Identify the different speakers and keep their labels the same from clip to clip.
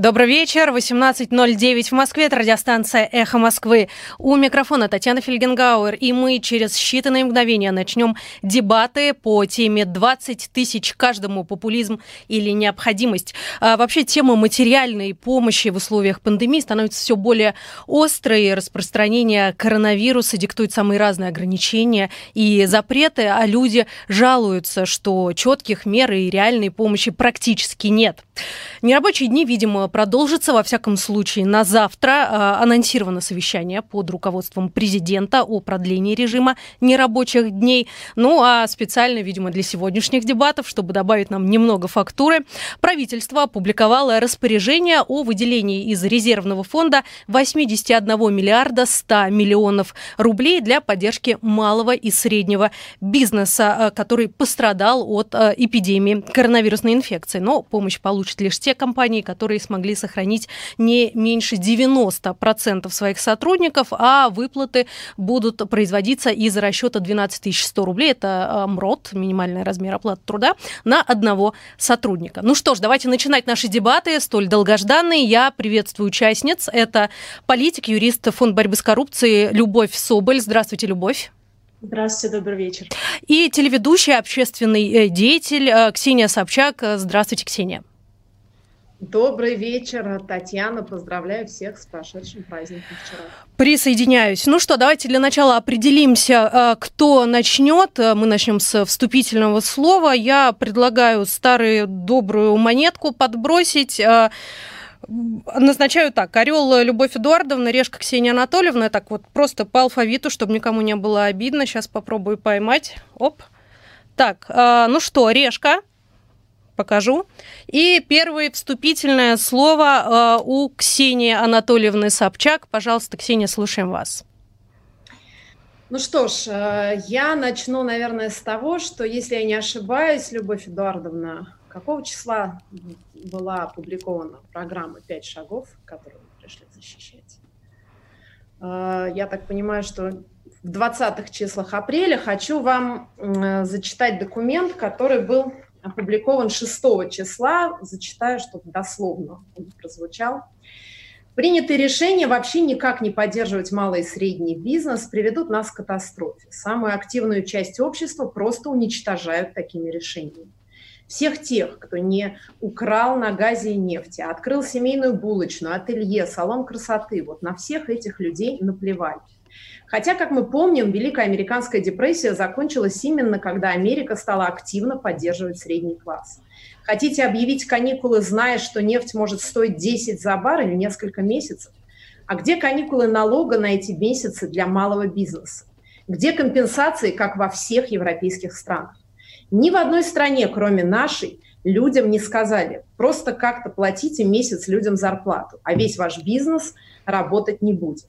Speaker 1: Добрый вечер. 18.09 в Москве. Это радиостанция «Эхо Москвы». У микрофона Татьяна Фельгенгауэр. И мы через считанные мгновения начнем дебаты по теме «20 тысяч каждому популизм или необходимость». А вообще тема материальной помощи в условиях пандемии становится все более острой. Распространение коронавируса диктует самые разные ограничения и запреты, а люди жалуются, что четких мер и реальной помощи практически нет. Нерабочие дни, видимо, продолжится. Во всяком случае, на завтра э, анонсировано совещание под руководством президента о продлении режима нерабочих дней. Ну а специально, видимо, для сегодняшних дебатов, чтобы добавить нам немного фактуры, правительство опубликовало распоряжение о выделении из резервного фонда 81 миллиарда 100 миллионов рублей для поддержки малого и среднего бизнеса, э, который пострадал от э, эпидемии коронавирусной инфекции. Но помощь получат лишь те компании, которые смогли сохранить не меньше 90% своих сотрудников, а выплаты будут производиться из расчета 12 100 рублей, это а, МРОТ, минимальный размер оплаты труда, на одного сотрудника. Ну что ж, давайте начинать наши дебаты, столь долгожданные. Я приветствую участниц. Это политик, юрист Фонд борьбы с коррупцией Любовь Соболь. Здравствуйте, Любовь.
Speaker 2: Здравствуйте, добрый вечер.
Speaker 1: И телеведущий, общественный э, деятель э, Ксения Собчак. Здравствуйте, Ксения.
Speaker 3: Добрый вечер, Татьяна. Поздравляю всех с прошедшим праздником вчера.
Speaker 1: Присоединяюсь. Ну что, давайте для начала определимся, э, кто начнет. Э, мы начнем с вступительного слова. Я предлагаю старую добрую монетку подбросить. Э, назначаю так. Орел Любовь Эдуардовна, Решка Ксения Анатольевна. Так вот, просто по алфавиту, чтобы никому не было обидно. Сейчас попробую поймать. Оп. Так, ну что, Решка покажу. И первое вступительное слово э, у Ксении Анатольевны Собчак. Пожалуйста, Ксения, слушаем вас.
Speaker 3: Ну что ж, э, я начну, наверное, с того, что, если я не ошибаюсь, Любовь Эдуардовна, какого числа была опубликована программа «Пять шагов», которую мы пришли защищать? Э, я так понимаю, что в 20-х числах апреля хочу вам зачитать документ, который был опубликован 6 числа, зачитаю, чтобы дословно он прозвучал. Принятые решения вообще никак не поддерживать малый и средний бизнес приведут нас к катастрофе. Самую активную часть общества просто уничтожают такими решениями. Всех тех, кто не украл на газе и нефти, открыл семейную булочную, ателье, салон красоты, вот на всех этих людей наплевать. Хотя, как мы помним, Великая Американская депрессия закончилась именно, когда Америка стала активно поддерживать средний класс. Хотите объявить каникулы, зная, что нефть может стоить 10 за баррель несколько месяцев? А где каникулы налога на эти месяцы для малого бизнеса? Где компенсации, как во всех европейских странах? Ни в одной стране, кроме нашей, людям не сказали, просто как-то платите месяц людям зарплату, а весь ваш бизнес работать не будет.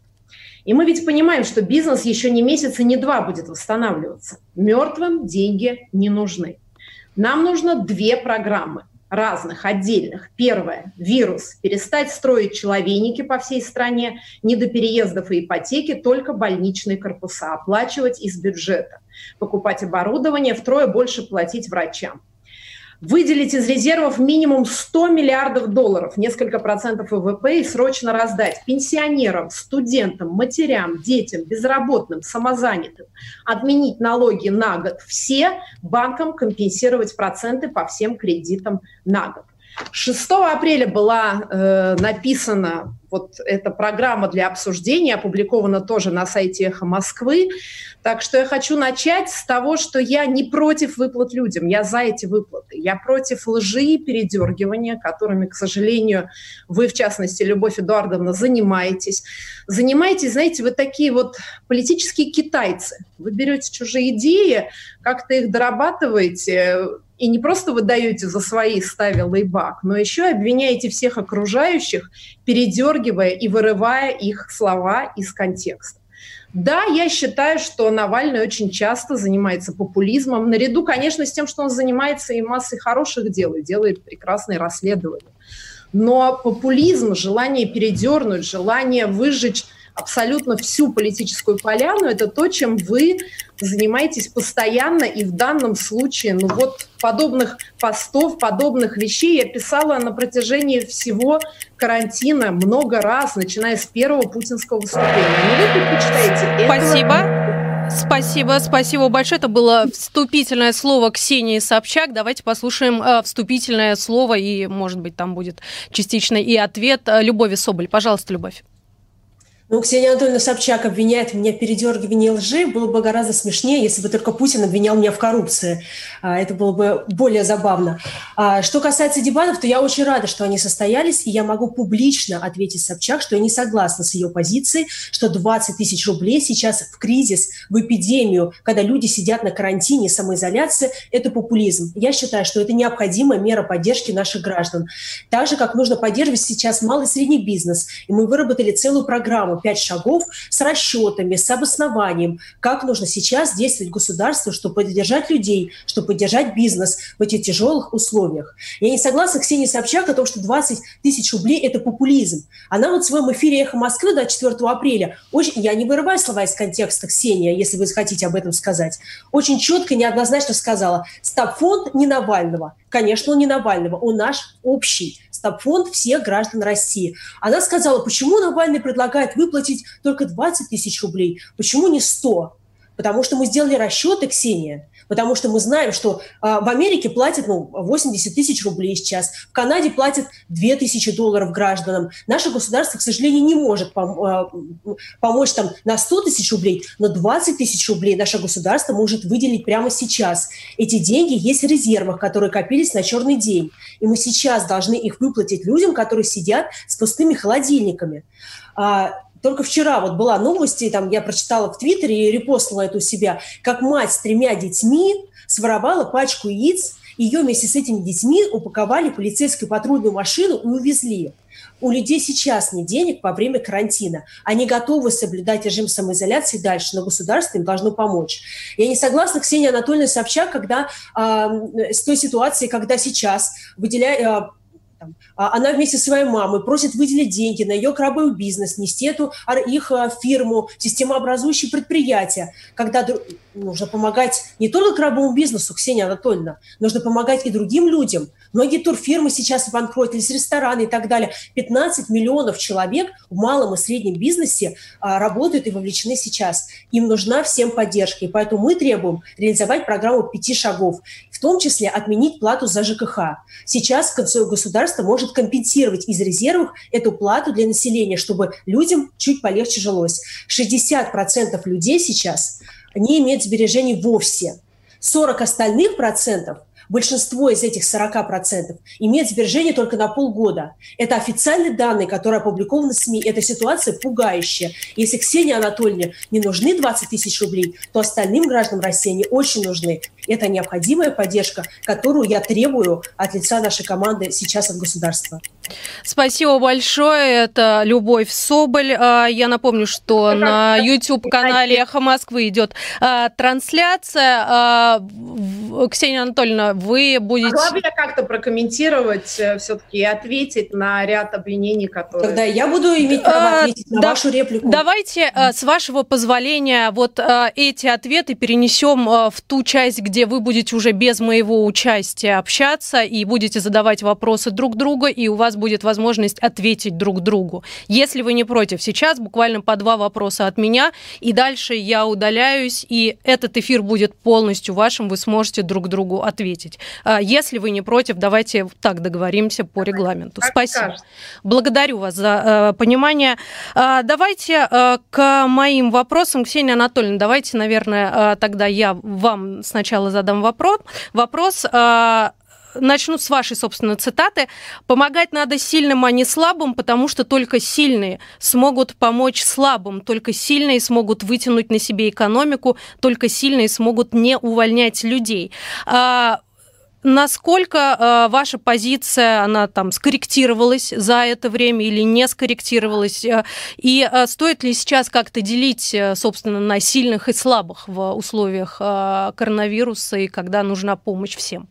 Speaker 3: И мы ведь понимаем, что бизнес еще не месяц и не два будет восстанавливаться. Мертвым деньги не нужны. Нам нужно две программы разных, отдельных. Первое – вирус. Перестать строить человейники по всей стране, не до переездов и ипотеки, только больничные корпуса, оплачивать из бюджета, покупать оборудование, втрое больше платить врачам выделить из резервов минимум 100 миллиардов долларов, несколько процентов ВВП, и срочно раздать пенсионерам, студентам, матерям, детям, безработным, самозанятым, отменить налоги на год все, банкам компенсировать проценты по всем кредитам на год. 6 апреля была э, написана вот эта программа для обсуждения, опубликована тоже на сайте «Эхо Москвы». Так что я хочу начать с того, что я не против выплат людям, я за эти выплаты. Я против лжи и передергивания, которыми, к сожалению, вы, в частности, Любовь Эдуардовна, занимаетесь. Занимаетесь, знаете, вы такие вот политические китайцы. Вы берете чужие идеи, как-то их дорабатываете, и не просто выдаете за свои, ставя лейбак, но еще обвиняете всех окружающих, передергивая и вырывая их слова из контекста. Да, я считаю, что Навальный очень часто занимается популизмом, наряду, конечно, с тем, что он занимается и массой хороших дел, и делает прекрасные расследования. Но популизм, желание передернуть, желание выжечь абсолютно всю политическую поляну, это то, чем вы занимаетесь постоянно, и в данном случае, ну вот подобных постов, подобных вещей я писала на протяжении всего карантина много раз, начиная с первого путинского выступления. Но вы предпочитаете
Speaker 1: Спасибо. Этого... Спасибо, спасибо большое. Это было вступительное слово Ксении Собчак. Давайте послушаем э, вступительное слово, и, может быть, там будет частично и ответ э, Любови Соболь. Пожалуйста, Любовь.
Speaker 4: Ну, Ксения Анатольевна Собчак обвиняет меня в передергивании лжи. Было бы гораздо смешнее, если бы только Путин обвинял меня в коррупции. А, это было бы более забавно. А, что касается дебатов, то я очень рада, что они состоялись, и я могу публично ответить Собчак, что я не согласна с ее позицией, что 20 тысяч рублей сейчас в кризис, в эпидемию, когда люди сидят на карантине, самоизоляции, это популизм. Я считаю, что это необходимая мера поддержки наших граждан. Так же, как нужно поддерживать сейчас малый и средний бизнес. И мы выработали целую программу пять шагов с расчетами, с обоснованием, как нужно сейчас действовать государству, чтобы поддержать людей, чтобы поддержать бизнес в этих тяжелых условиях. Я не согласна с Ксенией Собчак о том, что 20 тысяч рублей – это популизм. Она вот в своем эфире «Эхо Москвы» 24 апреля, очень, я не вырываю слова из контекста, Ксения, если вы хотите об этом сказать, очень четко и неоднозначно сказала, стабфонд не Навального. Конечно, он не Навального, он наш общий стабфонд всех граждан России. Она сказала, почему Навальный предлагает выплатить только 20 тысяч рублей, почему не 100? Потому что мы сделали расчеты, Ксения, потому что мы знаем, что э, в Америке платят ну, 80 тысяч рублей сейчас, в Канаде платят 2 тысячи долларов гражданам. Наше государство, к сожалению, не может э, помочь там на 100 тысяч рублей, но 20 тысяч рублей наше государство может выделить прямо сейчас. Эти деньги есть в резервах, которые копились на черный день. И мы сейчас должны их выплатить людям, которые сидят с пустыми холодильниками. А, только вчера вот была новость, и там я прочитала в Твиттере и репостила это у себя, как мать с тремя детьми своровала пачку яиц, ее вместе с этими детьми упаковали в полицейскую патрульную машину и увезли. У людей сейчас нет денег во время карантина. Они готовы соблюдать режим самоизоляции дальше, но государство им должно помочь. Я не согласна, Ксения Анатольевна Собчак, когда э, с той ситуацией, когда сейчас выделяют там, а она вместе со своей мамой просит выделить деньги на ее крабовый бизнес, нести эту их а, фирму, системообразующие предприятия, когда нужно помогать не только крабовому бизнесу, Ксения Анатольевна, нужно помогать и другим людям. Многие турфирмы сейчас банкротились, рестораны и так далее. 15 миллионов человек в малом и среднем бизнесе а, работают и вовлечены сейчас. Им нужна всем поддержка. И поэтому мы требуем реализовать программу пяти шагов, в том числе отменить плату за ЖКХ. Сейчас государство может компенсировать из резервов эту плату для населения, чтобы людям чуть полегче жилось. 60% людей сейчас не имеют сбережений вовсе. 40 остальных процентов – большинство из этих 40% имеет сбережения только на полгода. Это официальные данные, которые опубликованы в СМИ. Эта ситуация пугающая. Если Ксении Анатольевне не нужны 20 тысяч рублей, то остальным гражданам России они очень нужны. Это необходимая поддержка, которую я требую от лица нашей команды сейчас от государства.
Speaker 1: Спасибо большое. Это Любовь Соболь. А, я напомню, что на YouTube-канале «Эхо Москвы» идет а, трансляция. А, Ксения Анатольевна, вы будете...
Speaker 3: Могла бы я как-то прокомментировать э, все-таки и ответить на ряд обвинений, которые...
Speaker 4: Тогда я буду иметь право ответить на да, вашу реплику.
Speaker 1: Давайте, э, с вашего позволения, вот э, эти ответы перенесем в ту часть, где вы будете уже без моего участия общаться и будете задавать вопросы друг другу, и у вас будет возможность ответить друг другу. Если вы не против, сейчас буквально по два вопроса от меня, и дальше я удаляюсь, и этот эфир будет полностью вашим, вы сможете друг другу ответить. А, если вы не против, давайте так договоримся по регламенту. Спасибо. Благодарю вас за э, понимание. А, давайте э, к моим вопросам. Ксения Анатольевна, давайте, наверное, э, тогда я вам сначала задам вопрос. Вопрос начну с вашей, собственно, цитаты. «Помогать надо сильным, а не слабым, потому что только сильные смогут помочь слабым, только сильные смогут вытянуть на себе экономику, только сильные смогут не увольнять людей». Насколько э, ваша позиция, она там скорректировалась за это время или не скорректировалась? Э, и э, стоит ли сейчас как-то делить, собственно, на сильных и слабых в условиях э, коронавируса и когда нужна помощь всем?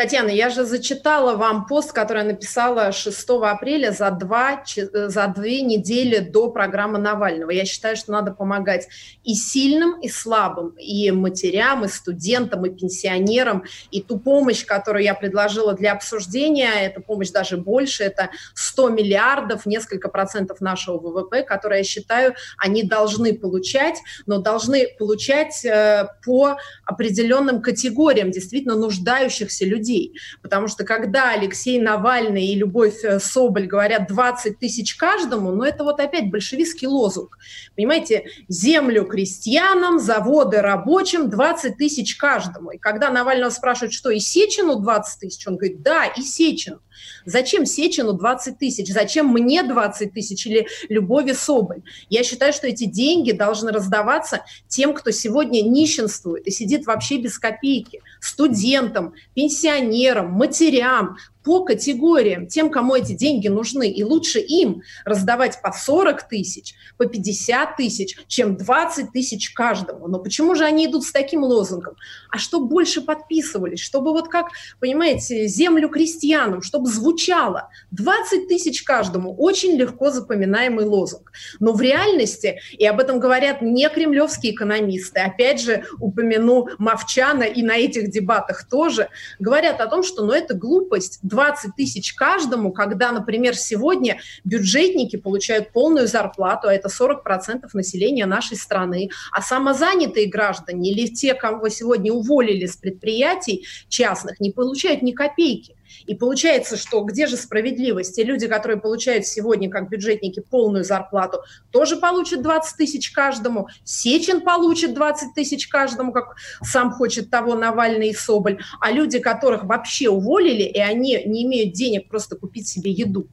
Speaker 3: Татьяна, я же зачитала вам пост, который я написала 6 апреля за, два, за две недели до программы Навального. Я считаю, что надо помогать и сильным, и слабым, и матерям, и студентам, и пенсионерам. И ту помощь, которую я предложила для обсуждения, эта помощь даже больше, это 100 миллиардов, несколько процентов нашего ВВП, которые, я считаю, они должны получать, но должны получать э, по определенным категориям действительно нуждающихся людей людей. Потому что когда Алексей Навальный и Любовь э, Соболь говорят 20 тысяч каждому, ну это вот опять большевистский лозунг. Понимаете, землю крестьянам, заводы рабочим, 20 тысяч каждому. И когда Навального спрашивают, что и Сечину 20 тысяч, он говорит, да, и Сечину. Зачем Сечину 20 тысяч? Зачем мне 20 тысяч или Любови Соболь? Я считаю, что эти деньги должны раздаваться тем, кто сегодня нищенствует и сидит вообще без копейки. Студентам, пенсионерам, матерям, по категориям, тем, кому эти деньги нужны. И лучше им раздавать по 40 тысяч, по 50 тысяч, чем 20 тысяч каждому. Но почему же они идут с таким лозунгом? А чтобы больше подписывались, чтобы вот как, понимаете, землю крестьянам, чтобы звучало 20 тысяч каждому. Очень легко запоминаемый лозунг. Но в реальности, и об этом говорят не кремлевские экономисты, опять же, упомяну Мовчана и на этих дебатах тоже, говорят о том, что ну, это глупость 20 тысяч каждому, когда, например, сегодня бюджетники получают полную зарплату, а это 40% населения нашей страны, а самозанятые граждане или те, кого сегодня уволили с предприятий частных, не получают ни копейки. И получается, что где же справедливость? Те люди, которые получают сегодня, как бюджетники, полную зарплату, тоже получат 20 тысяч каждому. Сечин получит 20 тысяч каждому, как сам хочет того Навальный и Соболь. А люди, которых вообще уволили, и они не имеют денег просто купить себе еду,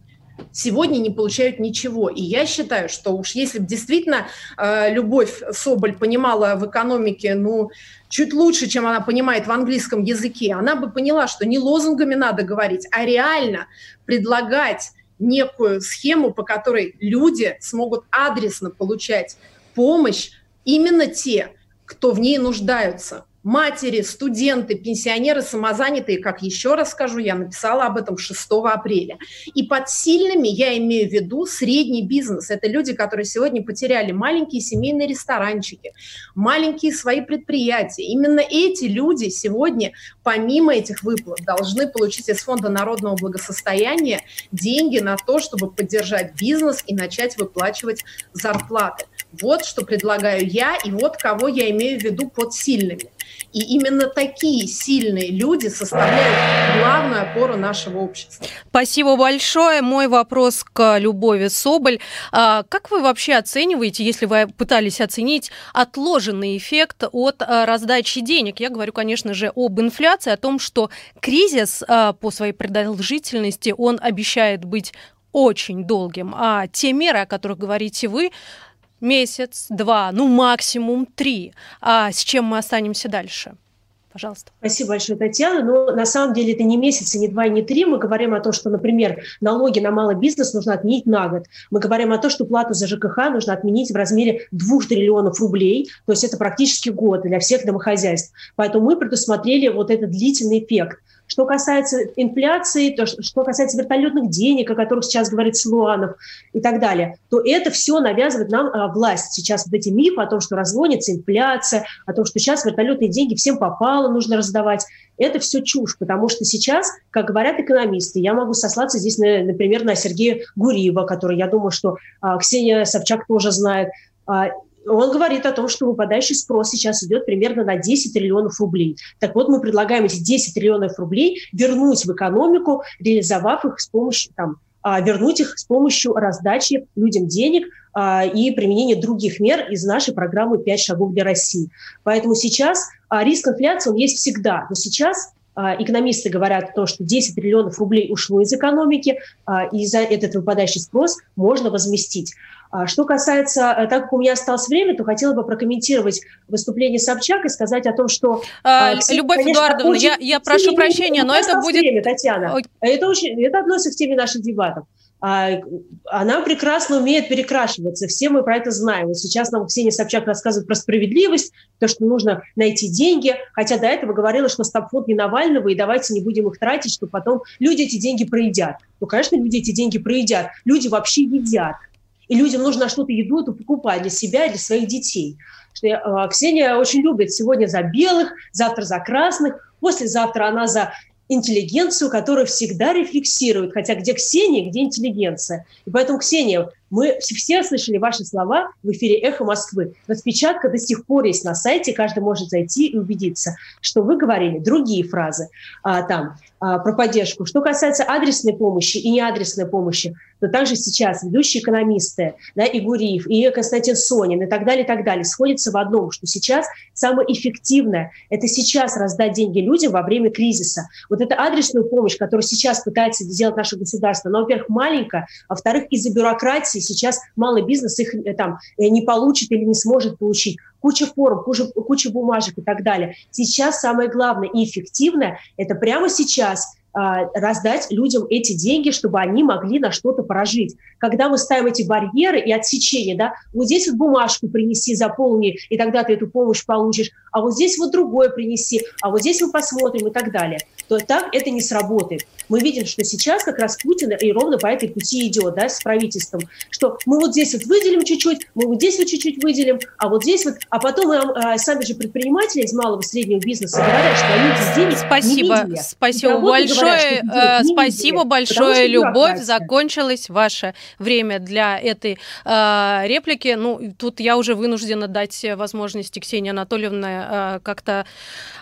Speaker 3: сегодня не получают ничего. И я считаю, что уж если бы действительно э, Любовь Соболь понимала в экономике, ну, чуть лучше, чем она понимает в английском языке, она бы поняла, что не лозунгами надо говорить, а реально предлагать некую схему, по которой люди смогут адресно получать помощь именно те, кто в ней нуждаются матери, студенты, пенсионеры, самозанятые, как еще раз скажу, я написала об этом 6 апреля. И под сильными я имею в виду средний бизнес. Это люди, которые сегодня потеряли маленькие семейные ресторанчики, маленькие свои предприятия. Именно эти люди сегодня, помимо этих выплат, должны получить из Фонда народного благосостояния деньги на то, чтобы поддержать бизнес и начать выплачивать зарплаты. Вот что предлагаю я, и вот кого я имею в виду под сильными. И именно такие сильные люди составляют главную опору нашего общества.
Speaker 1: Спасибо большое. Мой вопрос к Любови Соболь. А, как вы вообще оцениваете, если вы пытались оценить отложенный эффект от а, раздачи денег? Я говорю, конечно же, об инфляции, о том, что кризис а, по своей продолжительности, он обещает быть очень долгим, а те меры, о которых говорите вы, месяц, два, ну максимум три. А с чем мы останемся дальше? Пожалуйста.
Speaker 4: Спасибо большое, Татьяна. Но ну, на самом деле это не месяц, и не два, и не три. Мы говорим о том, что, например, налоги на малый бизнес нужно отменить на год. Мы говорим о том, что плату за ЖКХ нужно отменить в размере 2 триллионов рублей. То есть это практически год для всех домохозяйств. Поэтому мы предусмотрели вот этот длительный эффект. Что касается инфляции, то, что касается вертолетных денег, о которых сейчас говорит Слуанов и так далее, то это все навязывает нам а, власть. Сейчас вот эти мифы о том, что разгонится инфляция, о том, что сейчас вертолетные деньги всем попало, нужно раздавать. Это все чушь, потому что сейчас, как говорят экономисты, я могу сослаться здесь, на, например, на Сергея Гуриева, который, я думаю, что а, Ксения Собчак тоже знает, а, он говорит о том, что выпадающий спрос сейчас идет примерно на 10 триллионов рублей. Так вот, мы предлагаем эти 10 триллионов рублей вернуть в экономику, реализовав их с помощью, там, а, вернуть их с помощью раздачи людям денег а, и применения других мер из нашей программы «Пять шагов для России». Поэтому сейчас а, риск инфляции, он есть всегда. Но сейчас экономисты говорят о том, что 10 триллионов рублей ушло из экономики, и за этот выпадающий спрос можно возместить. А что касается, э, так как у меня осталось время, то хотела бы прокомментировать выступление Собчак и сказать о том, что...
Speaker 1: А, э, все, Любовь конечно, Эдуардовна, я, я прошу прощения, но это будет...
Speaker 4: Время, Татьяна. Ой. Это, очень, это относится к теме наших дебатов. а, она прекрасно умеет перекрашиваться. Все мы про это знаем. Вот сейчас нам Ксения Собчак рассказывает про справедливость, то, что нужно найти деньги, хотя до этого говорила, что стабфонд не Навального, и давайте не будем их тратить, что потом люди эти деньги проедят. Ну, конечно, люди эти деньги проедят. Люди вообще едят. И людям нужно что-то еду эту покупать для себя для своих детей. Что я, а, Ксения очень любит сегодня за белых, завтра за красных, послезавтра она за интеллигенцию, которая всегда рефлексирует, хотя где Ксения, где интеллигенция. И поэтому, Ксения, мы все слышали ваши слова в эфире «Эхо Москвы». Распечатка до сих пор есть на сайте, каждый может зайти и убедиться, что вы говорили другие фразы а, там а, про поддержку. Что касается адресной помощи и неадресной помощи, то также сейчас ведущие экономисты, да, и Гуриев, и Константин Сонин, и так далее, и так далее, сходятся в одном, что сейчас самое эффективное – это сейчас раздать деньги людям во время кризиса. Вот эта адресную помощь, которую сейчас пытается сделать наше государство, она, во-первых, маленькая, а во-вторых, из-за бюрократии и сейчас малый бизнес их э, там э, не получит или не сможет получить. Куча форм, куча, куча бумажек и так далее. Сейчас самое главное и эффективное – это прямо сейчас а, раздать людям эти деньги, чтобы они могли на что-то прожить. Когда мы ставим эти барьеры и отсечения, да, вот здесь вот бумажку принеси, заполни, и тогда ты эту помощь получишь, а вот здесь вот другое принеси, а вот здесь мы посмотрим и так далее, то так это не сработает. Мы видим, что сейчас как раз Путин и ровно по этой пути идет, да, с правительством, что мы вот здесь вот выделим чуть-чуть, мы вот здесь вот чуть-чуть выделим, а вот здесь вот, а потом а, сами же предприниматели из малого и среднего бизнеса говорят, что они здесь денег
Speaker 1: Спасибо,
Speaker 4: не видели.
Speaker 1: спасибо большое, говорят, э, спасибо видели, большое, Любовь, закончилось ваше время для этой э, реплики. Ну, тут я уже вынуждена дать возможности Ксении Анатольевне э, как-то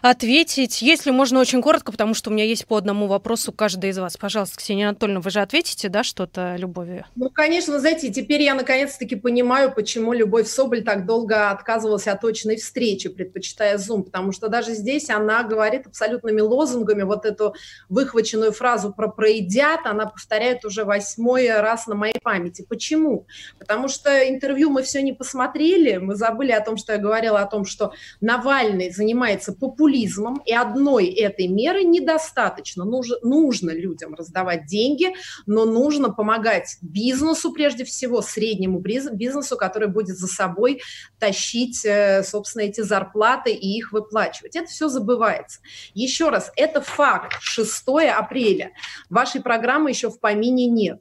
Speaker 1: ответить, если можно очень коротко, потому что у меня есть по одному вопросу каждый из вас. Пожалуйста, Ксения Анатольевна, вы же ответите, да, что-то Любови?
Speaker 3: Ну, конечно, знаете, теперь я наконец-таки понимаю, почему Любовь Соболь так долго отказывалась от очной встречи, предпочитая Zoom, потому что даже здесь она говорит абсолютными лозунгами вот эту выхваченную фразу про «проедят», она повторяет уже восьмой раз на моей памяти. Почему? Потому что интервью мы все не посмотрели, мы забыли о том, что я говорила о том, что Навальный занимается популизмом, и одной этой меры недостаточно. Нужно, нужно людям раздавать деньги, но нужно помогать бизнесу, прежде всего, среднему бизнесу, который будет за собой тащить, э, собственно, эти зарплаты и их выплачивать. Это все забывается. Еще раз, это факт. 6 апреля. Вашей программы еще в помине нет.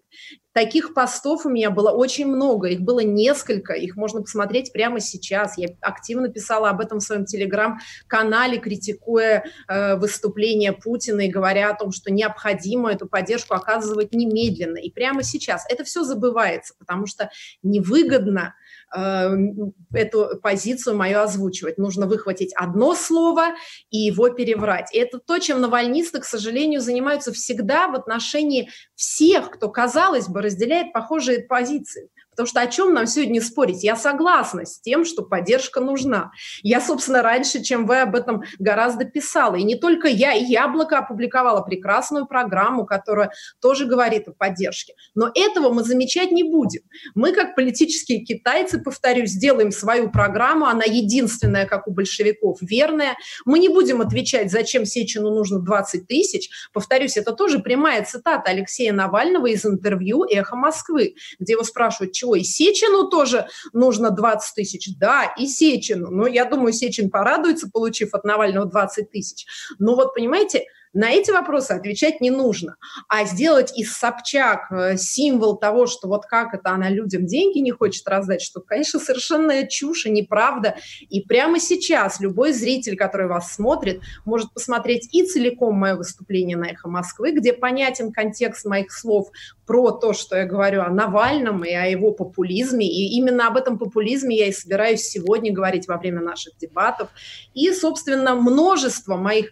Speaker 3: Таких постов у меня было очень много, их было несколько, их можно посмотреть прямо сейчас. Я активно писала об этом в своем телеграм-канале, критикуя э, выступление Путина и говоря о том, что необходимо эту поддержку оказывать немедленно. И прямо сейчас. Это все забывается, потому что невыгодно эту позицию мою озвучивать. Нужно выхватить одно слово и его переврать. И это то, чем навальнисты, к сожалению, занимаются всегда в отношении всех, кто, казалось бы, разделяет похожие позиции. Потому что о чем нам сегодня спорить? Я согласна с тем, что поддержка нужна. Я, собственно, раньше, чем вы об этом гораздо писала. И не только я, и Яблоко опубликовала прекрасную программу, которая тоже говорит о поддержке. Но этого мы замечать не будем. Мы, как политические китайцы, повторюсь, сделаем свою программу, она единственная, как у большевиков, верная. Мы не будем отвечать, зачем Сечину нужно 20 тысяч. Повторюсь, это тоже прямая цитата Алексея Навального из интервью «Эхо Москвы», где его спрашивают, чего? И Сечину тоже нужно 20 тысяч? Да, и Сечину. Но я думаю, Сечин порадуется, получив от Навального 20 тысяч. Но вот, понимаете, на эти вопросы отвечать не нужно, а сделать из Собчак э, символ того, что вот как это она людям деньги не хочет раздать, что, конечно, совершенная чушь и неправда. И прямо сейчас любой зритель, который вас смотрит, может посмотреть и целиком мое выступление на «Эхо Москвы», где понятен контекст моих слов про то, что я говорю о Навальном и о его популизме. И именно об этом популизме я и собираюсь сегодня говорить во время наших дебатов. И, собственно, множество моих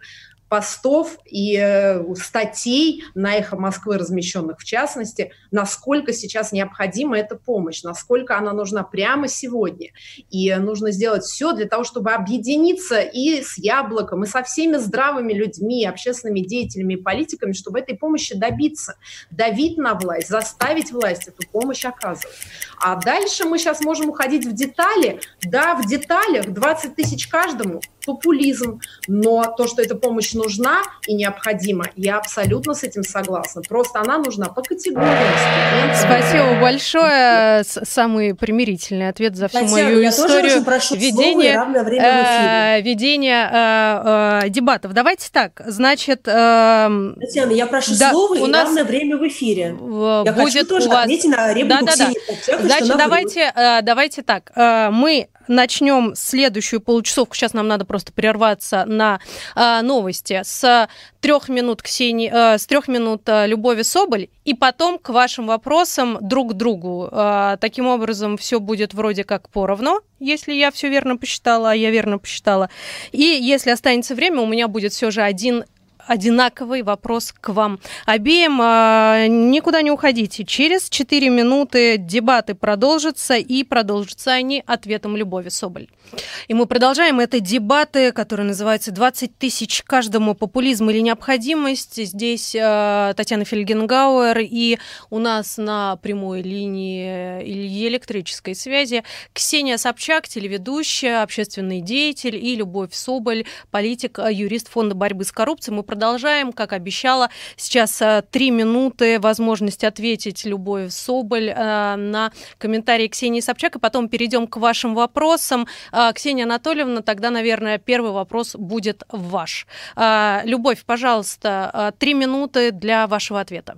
Speaker 3: постов и э, статей на «Эхо Москвы», размещенных в частности, насколько сейчас необходима эта помощь, насколько она нужна прямо сегодня. И нужно сделать все для того, чтобы объединиться и с «Яблоком», и со всеми здравыми людьми, общественными деятелями политиками, чтобы этой помощи добиться, давить на власть, заставить власть эту помощь оказывать. А дальше мы сейчас можем уходить в детали. Да, в деталях 20 тысяч каждому – популизм, но то, что эта помощь нужна и необходима, я абсолютно с этим согласна. Просто она нужна по категориям
Speaker 1: Спасибо большое. Самый примирительный ответ за всю Татьяна, мою историю
Speaker 4: прошу ведения,
Speaker 1: э, ведения э, э, дебатов. Давайте так, значит... Э,
Speaker 4: Татьяна, я прошу да, слово у и нас равное время в эфире.
Speaker 1: Я будет хочу тоже у вас... ответить на реплику да, да, да. Значит, давайте, э, давайте так. Э, мы начнем следующую получасовку. Сейчас нам надо просто прерваться на э, новости с трех минут Ксении, э, с трех минут э, Любови Соболь, и потом к вашим вопросам друг другу. Э, таким образом, все будет вроде как поровну, если я все верно посчитала, а я верно посчитала. И если останется время, у меня будет все же один одинаковый вопрос к вам обеим. А, никуда не уходите. Через 4 минуты дебаты продолжатся, и продолжатся они ответом Любови Соболь. И мы продолжаем. Это дебаты, которые называются «20 тысяч каждому популизм или необходимость». Здесь э, Татьяна Фельгенгауэр, и у нас на прямой линии или электрической связи Ксения Собчак, телеведущая, общественный деятель, и Любовь Соболь, политик, юрист Фонда борьбы с коррупцией. Мы продолжаем, как обещала. Сейчас э, три минуты возможность ответить Любовь Соболь э, на комментарии Ксении Собчак, и потом перейдем к вашим вопросам. Э, Ксения Анатольевна, тогда, наверное, первый вопрос будет ваш. Любовь, пожалуйста, три минуты для вашего ответа.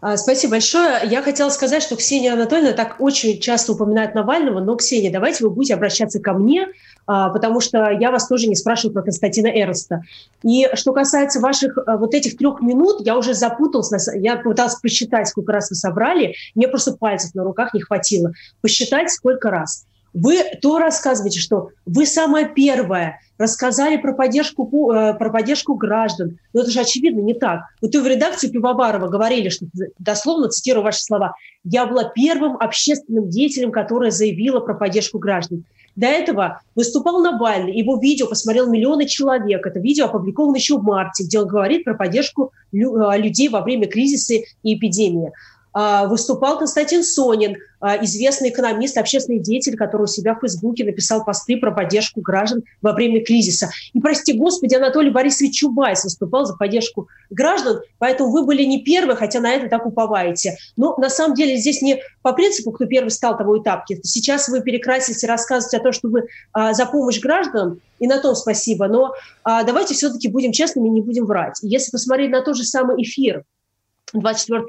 Speaker 4: А, спасибо большое. Я хотела сказать, что Ксения Анатольевна так очень часто упоминает Навального, но, Ксения, давайте вы будете обращаться ко мне, а, потому что я вас тоже не спрашиваю про Константина Эроста. И что касается ваших а, вот этих трех минут, я уже запуталась, я пыталась посчитать, сколько раз вы собрали, мне просто пальцев на руках не хватило. Посчитать, сколько раз. Вы то рассказываете, что вы самая первая рассказали про поддержку, э, про поддержку граждан. Но это же очевидно не так. Вот вы в редакцию Пивоварова говорили, что, дословно цитирую ваши слова, «Я была первым общественным деятелем, которая заявила про поддержку граждан». До этого выступал Навальный, его видео посмотрел миллионы человек. Это видео опубликовано еще в марте, где он говорит про поддержку э, людей во время кризиса и эпидемии. А, выступал Константин Сонин, а, известный экономист, общественный деятель, который у себя в Фейсбуке написал посты про поддержку граждан во время кризиса. И, прости господи, Анатолий Борисович Чубайс выступал за поддержку граждан, поэтому вы были не первые, хотя на это так уповаете. Но на самом деле здесь не по принципу, кто первый стал, того и. Сейчас вы перекрасите, рассказываете о том, что вы а, за помощь гражданам, и на том спасибо. Но а, давайте все-таки будем честными, не будем врать. Если посмотреть на тот же самый эфир, 24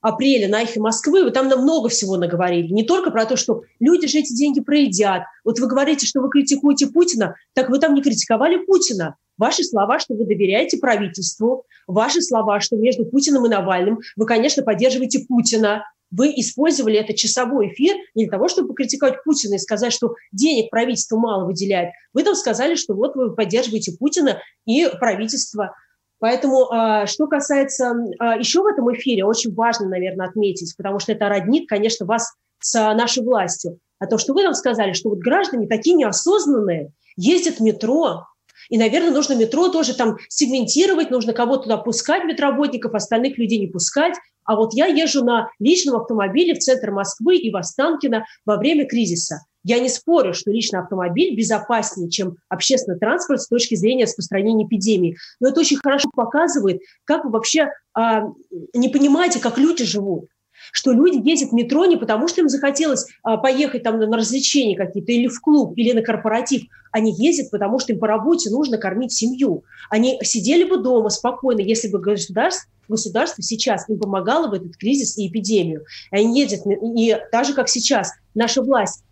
Speaker 4: апреля на эхе Москвы, вы там нам много всего наговорили. Не только про то, что люди же эти деньги проедят. Вот вы говорите, что вы критикуете Путина, так вы там не критиковали Путина. Ваши слова, что вы доверяете правительству, ваши слова, что между Путиным и Навальным вы, конечно, поддерживаете Путина. Вы использовали этот часовой эфир не для того, чтобы покритиковать Путина и сказать, что денег правительство мало выделяет. Вы там сказали, что вот вы поддерживаете Путина и правительство. Поэтому, а, что касается а, еще в этом эфире, очень важно, наверное, отметить, потому что это роднит, конечно, вас с нашей властью, о том, что вы нам сказали, что вот граждане такие неосознанные, ездят в метро, и, наверное, нужно метро тоже там сегментировать, нужно кого-то туда пускать, медработников, остальных людей не пускать. А вот я езжу на личном автомобиле в центр Москвы и в Останкино во время кризиса. Я не спорю, что личный автомобиль безопаснее, чем общественный транспорт с точки зрения распространения эпидемии. Но это очень хорошо показывает, как вы вообще а, не понимаете, как люди живут что люди ездят в метро не потому, что им захотелось а, поехать там на развлечения какие-то или в клуб, или на корпоратив. Они ездят, потому что им по работе нужно кормить семью. Они сидели бы дома спокойно, если бы государство, государство сейчас им помогало в этот кризис и эпидемию. Они ездят, и так же, как сейчас, наша власть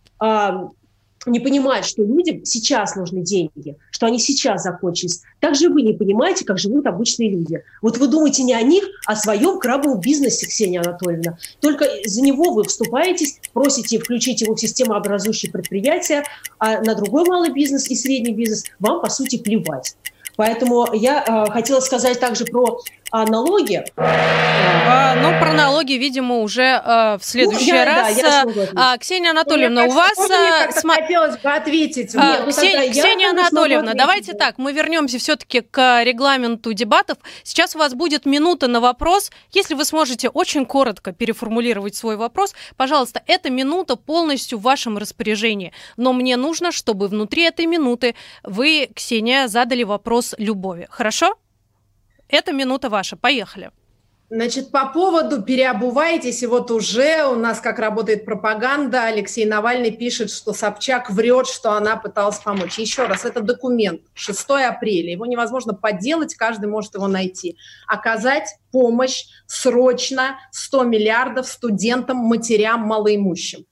Speaker 4: не понимает, что людям сейчас нужны деньги, что они сейчас закончились. Так же вы не понимаете, как живут обычные люди. Вот вы думаете не о них, а о своем крабовом бизнесе, Ксения Анатольевна. Только за него вы вступаетесь, просите включить его в систему образующие предприятия, а на другой малый бизнес и средний бизнес вам, по сути, плевать. Поэтому я э, хотела сказать также про э, налоги.
Speaker 1: А, ну, про налоги, видимо, уже а, в следующий ну, я, раз. Да, я а, Ксения Анатольевна,
Speaker 3: ну,
Speaker 1: у вас...
Speaker 3: А, см... Хотелось бы ответить.
Speaker 1: А, Нет, ну, Ксения, Ксения Анатольевна, давайте так, мы вернемся все-таки к регламенту дебатов. Сейчас у вас будет минута на вопрос. Если вы сможете очень коротко переформулировать свой вопрос, пожалуйста, эта минута полностью в вашем распоряжении. Но мне нужно, чтобы внутри этой минуты вы, Ксения, задали вопрос Любови. Хорошо? Эта минута ваша. Поехали.
Speaker 3: Значит, по поводу переобувайтесь, и вот уже у нас как работает пропаганда, Алексей Навальный пишет, что Собчак врет, что она пыталась помочь. Еще раз, это документ, 6 апреля, его невозможно подделать, каждый может его найти. Оказать помощь срочно 100 миллиардов студентам, матерям, малоимущим.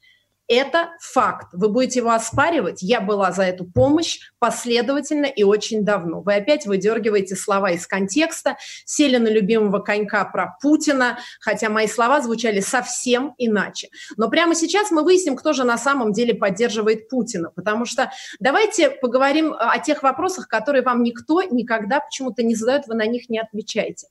Speaker 3: Это факт. Вы будете его оспаривать. Я была за эту помощь последовательно и очень давно. Вы опять выдергиваете слова из контекста, сели на любимого конька про Путина, хотя мои слова звучали совсем иначе. Но прямо сейчас мы выясним, кто же на самом деле поддерживает Путина. Потому что давайте поговорим о тех вопросах, которые вам никто никогда почему-то не задает, вы на них не отвечаете.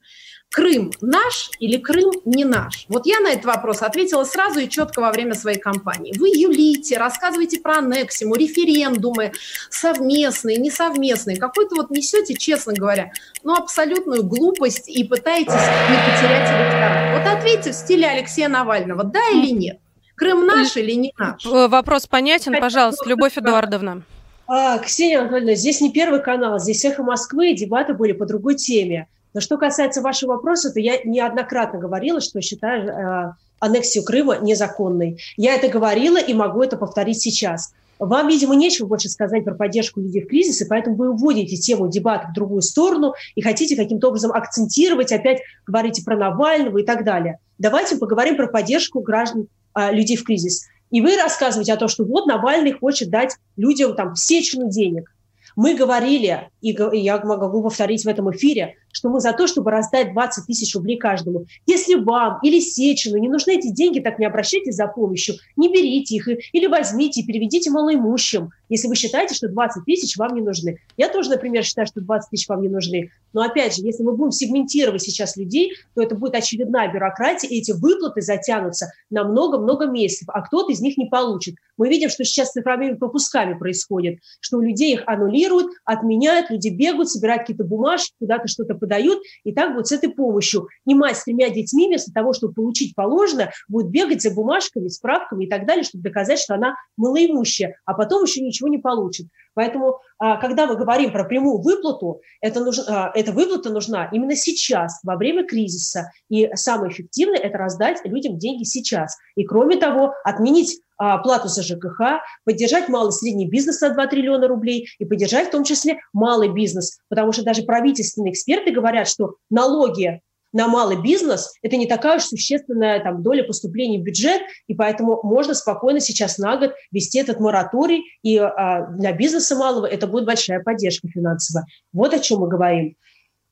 Speaker 3: Крым наш или Крым не наш? Вот я на этот вопрос ответила сразу и четко во время своей кампании. Вы юлите, рассказываете про аннексиму, референдумы, совместные, несовместные. Какой-то вот несете, честно говоря, ну, абсолютную глупость и пытаетесь не потерять электорат. Вот ответьте в стиле Алексея Навального, да или нет? Крым наш или не наш?
Speaker 1: Вопрос понятен, пожалуйста, Любовь Эдуардовна.
Speaker 4: А, Ксения Анатольевна, здесь не первый канал, здесь «Эхо Москвы», дебаты были по другой теме. Но что касается вашего вопроса, то я неоднократно говорила, что считаю э, аннексию Крыма незаконной. Я это говорила и могу это повторить сейчас. Вам, видимо, нечего больше сказать про поддержку людей в кризисе, поэтому вы уводите тему дебата в другую сторону и хотите каким-то образом акцентировать, опять говорите про Навального и так далее. Давайте поговорим про поддержку граждан, э, людей в кризис. И вы рассказываете о том, что вот Навальный хочет дать людям там всечину денег. Мы говорили, и я могу повторить в этом эфире, что мы за то, чтобы раздать 20 тысяч рублей каждому. Если вам или Сечину не нужны эти деньги, так не обращайтесь за помощью, не берите их или возьмите и переведите малоимущим, если вы считаете, что 20 тысяч вам не нужны. Я тоже, например, считаю, что 20 тысяч вам не нужны. Но опять же, если мы будем сегментировать сейчас людей, то это будет очередная бюрократия, и эти выплаты затянутся на много-много месяцев, а кто-то из них не получит. Мы видим, что сейчас с цифровыми пропусками происходит, что у людей их аннулируют, отменяют, люди бегают, собирают какие-то бумажки, куда-то что-то подают, и так вот с этой помощью. И мать с тремя детьми вместо того, чтобы получить положенное, будет бегать за бумажками, справками и так далее, чтобы доказать, что она малоимущая, а потом еще ничего не получит. Поэтому, а, когда мы говорим про прямую выплату, это нужно, а, эта выплата нужна именно сейчас, во время кризиса. И самое эффективное – это раздать людям деньги сейчас. И кроме того, отменить а, плату за ЖКХ, поддержать малый и средний бизнес на 2 триллиона рублей и поддержать в том числе малый бизнес. Потому что даже правительственные эксперты говорят, что налоги на малый бизнес это не такая уж существенная там, доля поступлений в бюджет, и поэтому можно спокойно сейчас на год вести этот мораторий, и а, для бизнеса малого это будет большая поддержка финансовая. Вот о чем мы говорим.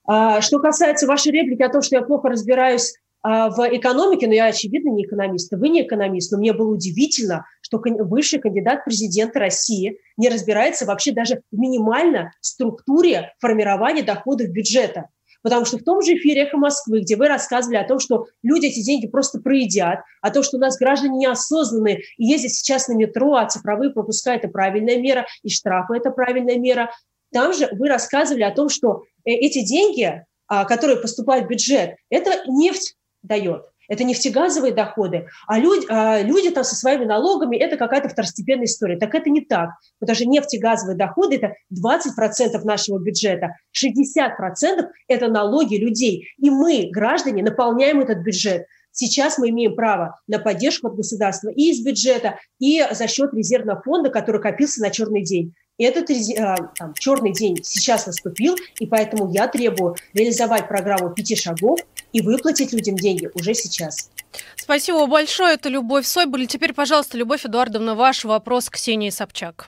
Speaker 4: А, что касается вашей реплики о том, что я плохо разбираюсь а, в экономике, но я, очевидно, не экономист, вы не экономист, но мне было удивительно, что высший кандидат президента России не разбирается вообще даже в минимально структуре формирования доходов бюджета. Потому что в том же эфире «Эхо Москвы», где вы рассказывали о том, что люди эти деньги просто проедят, о том, что у нас граждане неосознанные и ездят сейчас на метро, а цифровые пропуска – это правильная мера, и штрафы – это правильная мера. Там же вы рассказывали о том, что э, эти деньги, а, которые поступают в бюджет, это нефть дает. Это нефтегазовые доходы, а люди, а люди там со своими налогами – это какая-то второстепенная история. Так это не так, потому что нефтегазовые доходы – это 20% нашего бюджета, 60% – это налоги людей. И мы, граждане, наполняем этот бюджет. Сейчас мы имеем право на поддержку от государства и из бюджета, и за счет резервного фонда, который копился на черный день. Этот э, там, черный день сейчас наступил, и поэтому я требую реализовать программу пяти шагов и выплатить людям деньги уже сейчас.
Speaker 1: Спасибо большое. Это Любовь Сойбуль. Теперь, пожалуйста, Любовь Эдуардовна, ваш вопрос к Ксении Собчак.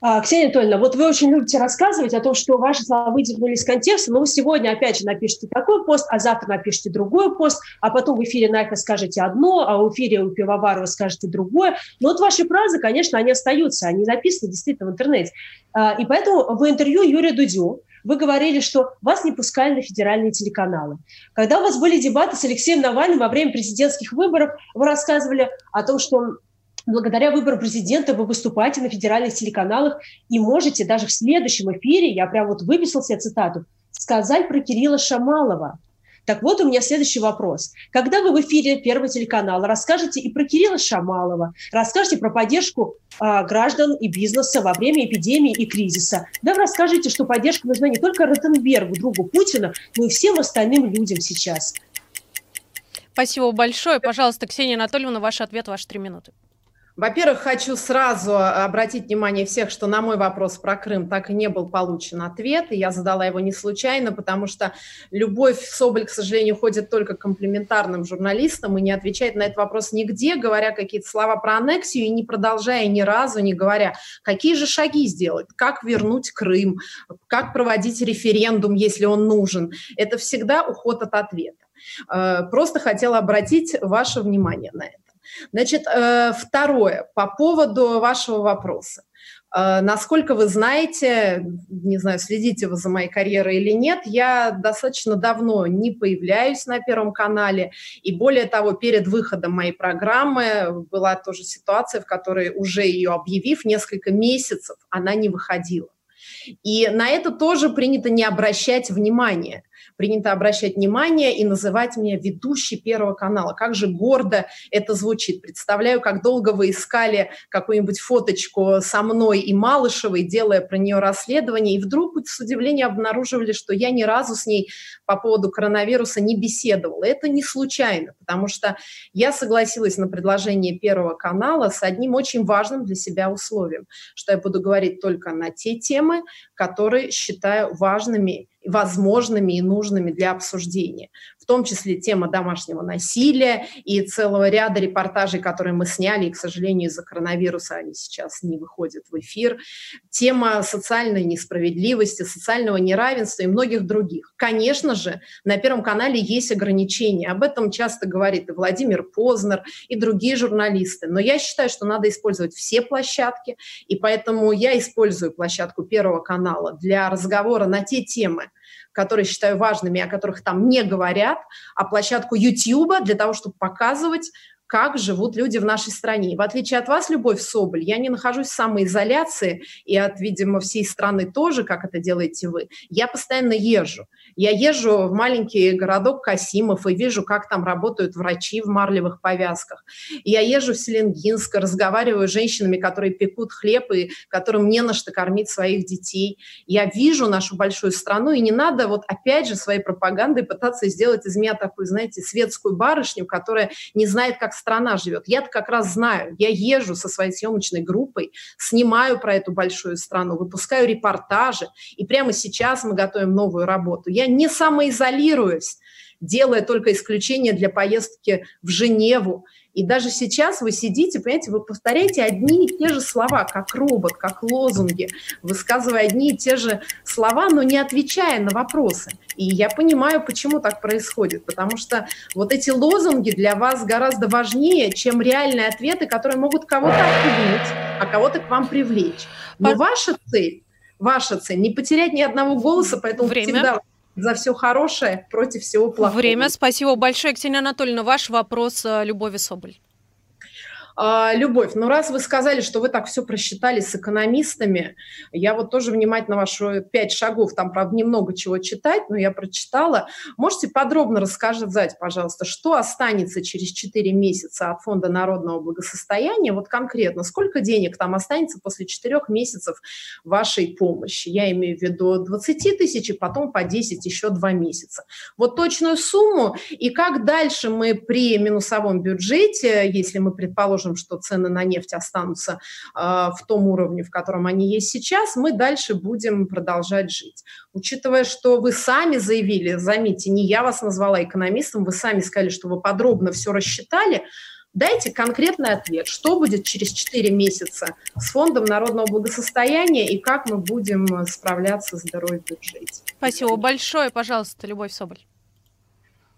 Speaker 4: А, Ксения Анатольевна, вот вы очень любите рассказывать о том, что ваши слова выдернули из контекста, но вы сегодня опять же напишите такой пост, а завтра напишите другой пост, а потом в эфире Найка скажете одно, а в эфире у Пивоварова скажете другое. Но вот ваши фразы, конечно, они остаются, они записаны действительно в интернете. А, и поэтому в интервью Юрию Дудю вы говорили, что вас не пускали на федеральные телеканалы. Когда у вас были дебаты с Алексеем Навальным во время президентских выборов, вы рассказывали о том, что благодаря выбору президента вы выступаете на федеральных телеканалах и можете даже в следующем эфире, я прям вот выписал себе цитату, сказать про Кирилла Шамалова. Так вот, у меня следующий вопрос. Когда вы в эфире Первого телеканала расскажете и про Кирилла Шамалова, расскажете про поддержку э, граждан и бизнеса во время эпидемии и кризиса, да вы расскажете, что поддержка нужна не только Ротенбергу, другу Путина, но и всем остальным людям сейчас.
Speaker 1: Спасибо большое. Пожалуйста, Ксения Анатольевна, ваш ответ, ваши три минуты.
Speaker 3: Во-первых, хочу сразу обратить внимание всех, что на мой вопрос про Крым так и не был получен ответ, и я задала его не случайно, потому что Любовь Соболь, к сожалению, ходит только комплементарным журналистам и не отвечает на этот вопрос нигде, говоря какие-то слова про аннексию и не продолжая ни разу, не говоря, какие же шаги сделать, как вернуть Крым, как проводить референдум, если он нужен. Это всегда уход от ответа. Э, просто хотела обратить ваше внимание на это. Значит, э, второе, по поводу вашего вопроса. Э, насколько вы знаете, не знаю, следите вы за моей карьерой или нет, я достаточно давно не появляюсь на Первом канале, и более того, перед выходом моей программы была тоже ситуация, в которой уже ее объявив несколько месяцев, она не выходила. И на это тоже принято не обращать внимания принято обращать внимание и называть меня ведущей Первого канала. Как же гордо это звучит. Представляю, как долго вы искали какую-нибудь фоточку со мной и Малышевой, делая про нее расследование, и вдруг с удивлением обнаруживали, что я ни разу с ней по поводу коронавируса не беседовала. Это не случайно, потому что я согласилась на предложение Первого канала с одним очень важным для себя условием, что я буду говорить только на те темы, которые считаю важными возможными и нужными для обсуждения. В том числе тема домашнего насилия и целого ряда репортажей, которые мы сняли, и, к сожалению, из-за коронавируса они сейчас не выходят в эфир. Тема социальной несправедливости, социального неравенства и многих других. Конечно же, на Первом канале есть ограничения. Об этом часто говорит и Владимир Познер, и другие журналисты. Но я считаю, что надо использовать все площадки, и поэтому я использую площадку Первого канала для разговора на те темы, которые считаю важными, о которых там не говорят, а площадку YouTube для того, чтобы показывать как живут люди в нашей стране. в отличие от вас, Любовь Соболь, я не нахожусь в самоизоляции, и от, видимо, всей страны тоже, как это делаете вы. Я постоянно езжу. Я езжу в маленький городок Касимов и вижу, как там работают врачи в марлевых повязках. Я езжу в Селенгинск, разговариваю с женщинами, которые пекут хлеб и которым не на что кормить своих детей. Я вижу нашу большую страну, и не надо вот опять же своей пропагандой пытаться сделать из меня такую, знаете, светскую барышню, которая не знает, как страна живет. Я-то как раз знаю. Я езжу со своей съемочной группой, снимаю про эту большую страну, выпускаю репортажи. И прямо сейчас мы готовим новую работу. Я не самоизолируюсь, делая только исключение для поездки в Женеву и даже сейчас вы сидите, понимаете, вы повторяете одни и те же слова, как робот, как лозунги, высказывая одни и те же слова, но не отвечая на вопросы. И я понимаю, почему так происходит, потому что вот эти лозунги для вас гораздо важнее, чем реальные ответы, которые могут кого-то отпугнуть, а кого-то к вам привлечь. Но ваша цель, ваша цель не потерять ни одного голоса, поэтому Время. всегда за все хорошее против всего плохого.
Speaker 1: Время. Спасибо большое, Ксения Анатольевна. Ваш вопрос э, Любови Соболь.
Speaker 3: А, Любовь, ну раз вы сказали, что вы так все просчитали с экономистами, я вот тоже внимательно ваши пять шагов, там, правда, немного чего читать, но я прочитала. Можете подробно рассказать, пожалуйста, что останется через 4 месяца от Фонда народного благосостояния, вот конкретно, сколько денег там останется после 4 месяцев вашей помощи? Я имею в виду 20 тысяч, и потом по 10 еще 2 месяца. Вот точную сумму, и как дальше мы при минусовом бюджете, если мы предположим, предположим, что цены на нефть останутся э, в том уровне, в котором они есть сейчас, мы дальше будем продолжать жить. Учитывая, что вы сами заявили, заметьте, не я вас назвала экономистом, вы сами сказали, что вы подробно все рассчитали, Дайте конкретный ответ, что будет через 4 месяца с Фондом народного благосостояния и как мы будем справляться с дырой бюджете.
Speaker 1: Спасибо большое. Пожалуйста, Любовь Соболь.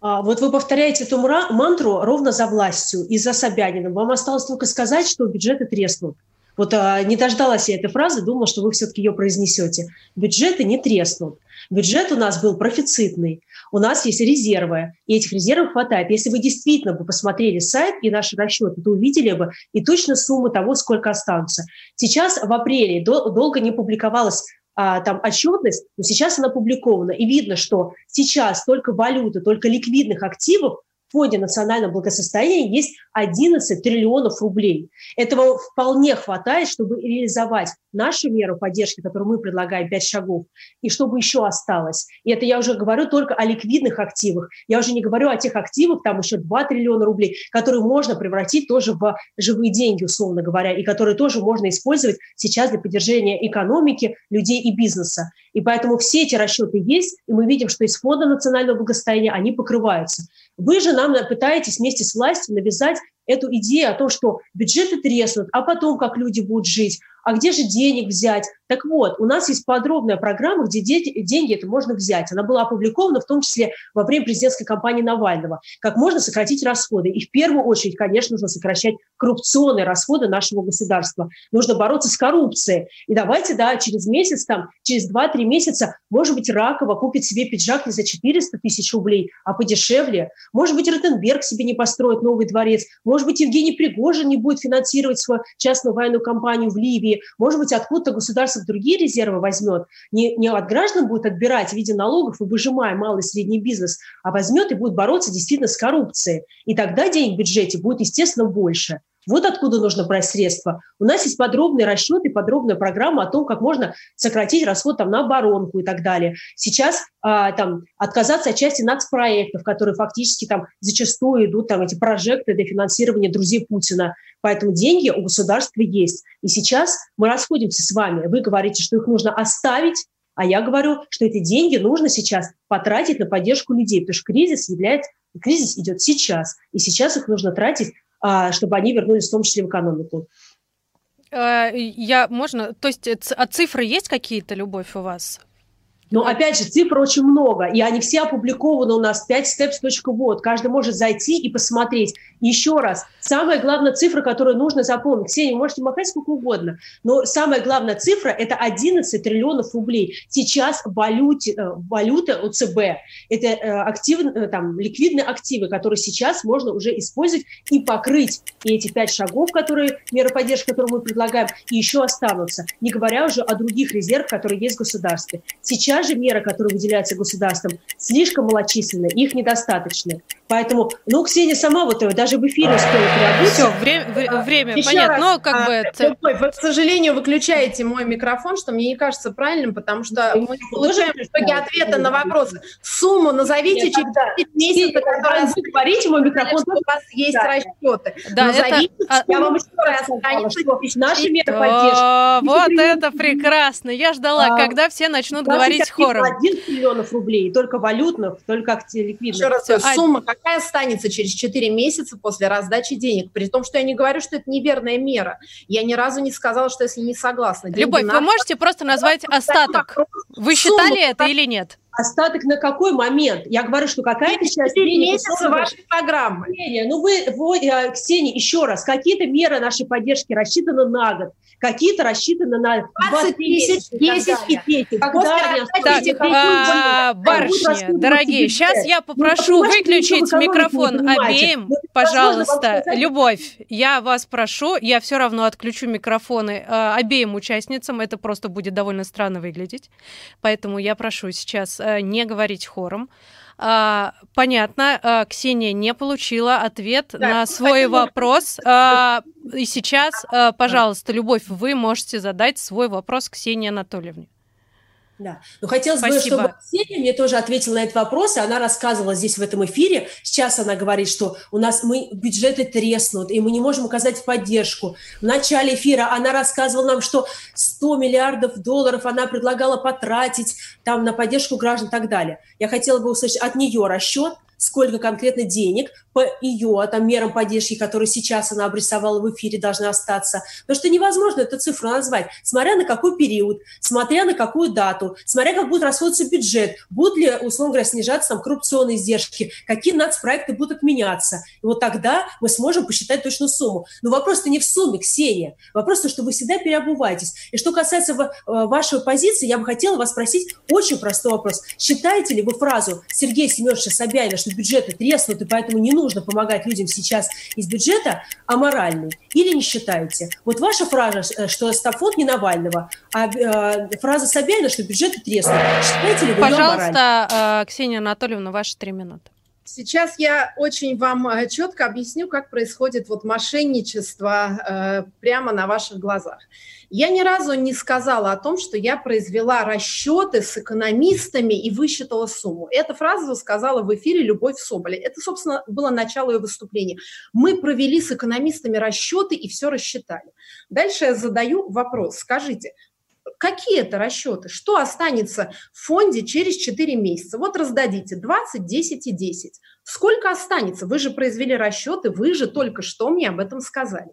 Speaker 4: А, вот вы повторяете эту мантру ровно за властью и за Собяниным. Вам осталось только сказать, что бюджеты треснут. Вот а, не дождалась я этой фразы, думала, что вы все-таки ее произнесете. Бюджеты не треснут. Бюджет у нас был профицитный, у нас есть резервы, и этих резервов хватает. Если вы действительно бы посмотрели сайт и наши расчеты, то увидели бы и точно сумму того, сколько останутся. Сейчас в апреле дол- долго не публиковалась а, там отчетность, но сейчас она опубликована, и видно, что сейчас только валюты, только ликвидных активов в фонде национального благосостояния есть 11 триллионов рублей. Этого вполне хватает, чтобы реализовать нашу меру поддержки, которую мы предлагаем, 5 шагов, и чтобы еще осталось. И это я уже говорю только о ликвидных активах. Я уже не говорю о тех активах, там еще 2 триллиона рублей, которые можно превратить тоже в живые деньги, условно говоря, и которые тоже можно использовать сейчас для поддержания экономики, людей и бизнеса. И поэтому все эти расчеты есть, и мы видим, что из фонда национального благосостояния они покрываются. Вы же нам пытаетесь вместе с властью навязать эту идею о том, что бюджеты треснут, а потом как люди будут жить, а где же денег взять? Так вот, у нас есть подробная программа, где деньги это можно взять. Она была опубликована в том числе во время президентской кампании Навального. Как можно сократить расходы. И в первую очередь, конечно, нужно сокращать коррупционные расходы нашего государства. Нужно бороться с коррупцией. И давайте, да, через месяц, там, через 2-3 месяца, может быть, Ракова купит себе пиджак не за 400 тысяч рублей, а подешевле. Может быть, Ротенберг себе не построит новый дворец. Может быть, Евгений Пригожин не будет финансировать свою частную военную кампанию в Ливии. Может быть, откуда-то государство другие резервы возьмет. Не, не от граждан будет отбирать в виде налогов и выжимая малый и средний бизнес, а возьмет и будет бороться действительно с коррупцией. И тогда денег в бюджете будет, естественно, больше. Вот откуда нужно брать средства. У нас есть подробные расчеты, подробная программа о том, как можно сократить расход там, на оборонку и так далее. Сейчас а, там, отказаться от части нацпроектов, которые фактически там зачастую идут там, эти прожекты для финансирования друзей Путина. Поэтому деньги у государства есть. И сейчас мы расходимся с вами. Вы говорите, что их нужно оставить, а я говорю, что эти деньги нужно сейчас потратить на поддержку людей, потому что кризис является кризис идет сейчас, и сейчас их нужно тратить чтобы они вернулись в том числе в экономику.
Speaker 1: Э, я можно, то есть а цифры есть какие-то, любовь у вас?
Speaker 4: Но опять же, цифр очень много, и они все опубликованы у нас 5steps.bot. Каждый может зайти и посмотреть. Еще раз, самая главная цифра, которую нужно запомнить, Ксения, можете махать сколько угодно, но самая главная цифра – это 11 триллионов рублей. Сейчас валюте, э, валюта ОЦБ – это э, активы, э, там, ликвидные активы, которые сейчас можно уже использовать и покрыть и эти пять шагов, которые, меры поддержки, которые мы предлагаем, и еще останутся. Не говоря уже о других резервах, которые есть в государстве. Сейчас Сейчас же меры, которые выделяются государством, слишком малочисленны, их недостаточно. Поэтому, ну, Ксения сама вот даже в эфире успела приобрести.
Speaker 1: Все, время, время Еще понятно, раз, но как а, бы... Это...
Speaker 3: Вы, к сожалению, выключаете мой микрофон, что мне не кажется правильным, потому что мы не получаем в итоге ответа на вопрос. Сумму назовите Нет, через 10 месяцев,
Speaker 4: которые... Вы говорите, мой микрофон...
Speaker 3: У вас есть да. расчеты.
Speaker 1: Да, назовите,
Speaker 3: это... я вам еще раз
Speaker 4: наши меры поддержки.
Speaker 1: Вот это прекрасно. Я ждала, а, когда все начнут говорить хором.
Speaker 4: 1 миллионов рублей, только валютных, только ликвидных.
Speaker 3: Еще раз, сумма какая останется через 4 месяца после раздачи денег? При том, что я не говорю, что это неверная мера. Я ни разу не сказала, что если не согласна.
Speaker 1: Любовь, вы можете просто назвать остаток? Вы считали это или нет?
Speaker 4: Остаток на какой момент? Я говорю, что какая-то часть...
Speaker 3: месяца вашей программы.
Speaker 4: Ну вы, вы, э, Ксения, еще раз, какие-то меры нашей поддержки рассчитаны на год какие-то рассчитаны на
Speaker 3: 20 тысяч, 10 и 10. Когда
Speaker 1: так, а, барышни, дорогие, сейчас я ну, попрошу выключить микрофон обеим, ну, пожалуйста. Любовь, я вас прошу, я все равно отключу микрофоны а, обеим участницам, это просто будет довольно странно выглядеть, поэтому я прошу сейчас а, не говорить хором. А, понятно, а, Ксения не получила ответ да, на свой вопрос. А, и сейчас, а, пожалуйста, Любовь, вы можете задать свой вопрос Ксении Анатольевне.
Speaker 4: Да. Но хотелось Спасибо. бы, чтобы Ксения мне тоже ответила на этот вопрос, и она рассказывала здесь в этом эфире. Сейчас она говорит, что у нас мы бюджеты треснут, и мы не можем оказать поддержку. В начале эфира она рассказывала нам, что 100 миллиардов долларов она предлагала потратить там на поддержку граждан и так далее. Я хотела бы услышать от нее расчет, сколько конкретно денег по ее там, мерам поддержки, которые сейчас она обрисовала в эфире, должны остаться. Потому что невозможно эту цифру назвать, смотря на какой период, смотря на какую дату, смотря как будет расходоваться бюджет, будут ли, условно говоря, снижаться там коррупционные издержки, какие нацпроекты будут отменяться. И вот тогда мы сможем посчитать точную сумму. Но вопрос-то не в сумме, Ксения. Вопрос то, что вы всегда переобуваетесь. И что касается э, вашей позиции, я бы хотела вас спросить очень простой вопрос. Считаете ли вы фразу Сергея Семеновича Собянина, что бюджеты треснут, и поэтому не нужно помогать людям сейчас из бюджета, аморальной? Или не считаете? Вот ваша фраза, э, что стафонд не Навального, а э, фраза Собянина, что бюджеты треснут. Считаете ли вы
Speaker 1: Пожалуйста, э, Ксения Анатольевна, ваши три минуты.
Speaker 3: Сейчас я очень вам э, четко объясню, как происходит вот мошенничество э, прямо на ваших глазах. Я ни разу не сказала о том, что я произвела расчеты с экономистами и высчитала сумму. Эту фразу сказала в эфире Любовь Соболя. Это, собственно, было начало ее выступления. Мы провели с экономистами расчеты и все рассчитали. Дальше я задаю вопрос. Скажите, Какие это расчеты? Что останется в фонде через 4 месяца? Вот раздадите 20, 10 и 10. Сколько останется? Вы же произвели расчеты, вы же только что мне об этом сказали.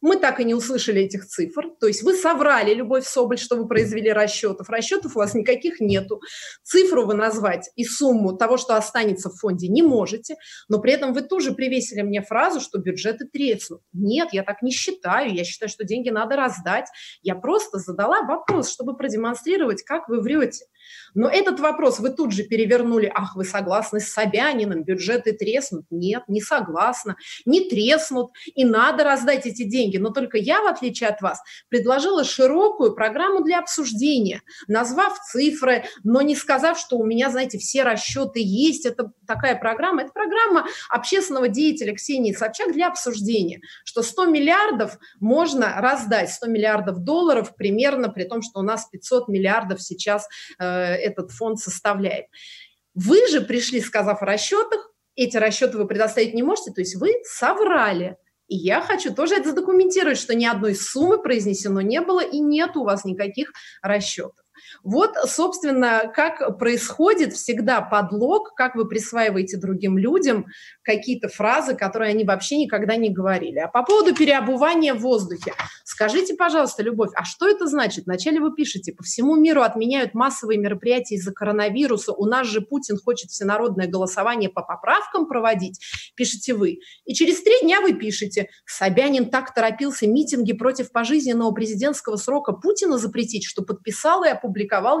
Speaker 3: Мы так и не услышали этих цифр. То есть вы соврали, Любовь Соболь, что вы произвели расчетов. Расчетов у вас никаких нету. Цифру вы назвать и сумму того, что останется в фонде, не можете. Но при этом вы тоже привесили мне фразу, что бюджеты треснут. Нет, я так не считаю. Я считаю, что деньги надо раздать. Я просто задала вопрос, чтобы продемонстрировать, как вы врете. Но этот вопрос вы тут же перевернули. Ах, вы согласны с Собяниным, бюджеты треснут? Нет, не согласна. Не треснут. И надо раздать эти деньги. Но только я, в отличие от вас, предложила широкую программу для обсуждения, назвав цифры, но не сказав, что у меня, знаете, все расчеты есть. Это такая программа. Это программа общественного деятеля Ксении Собчак для обсуждения, что 100 миллиардов можно раздать, 100 миллиардов долларов примерно, при том, что у нас 500 миллиардов сейчас э, этот фонд составляет. Вы же пришли, сказав о расчетах, эти расчеты вы предоставить не можете, то есть вы соврали. И я хочу тоже это задокументировать, что ни одной суммы произнесено не было и нет у вас никаких расчетов. Вот, собственно, как происходит всегда подлог, как вы присваиваете другим людям какие-то фразы, которые они вообще никогда не говорили. А по поводу переобувания в воздухе. Скажите, пожалуйста, Любовь, а что это значит? Вначале вы пишете, по всему миру отменяют массовые мероприятия из-за коронавируса, у нас же Путин хочет всенародное голосование по поправкам проводить, пишете вы. И через три дня вы пишете, Собянин так торопился митинги против пожизненного президентского срока Путина запретить, что подписал и опубликовал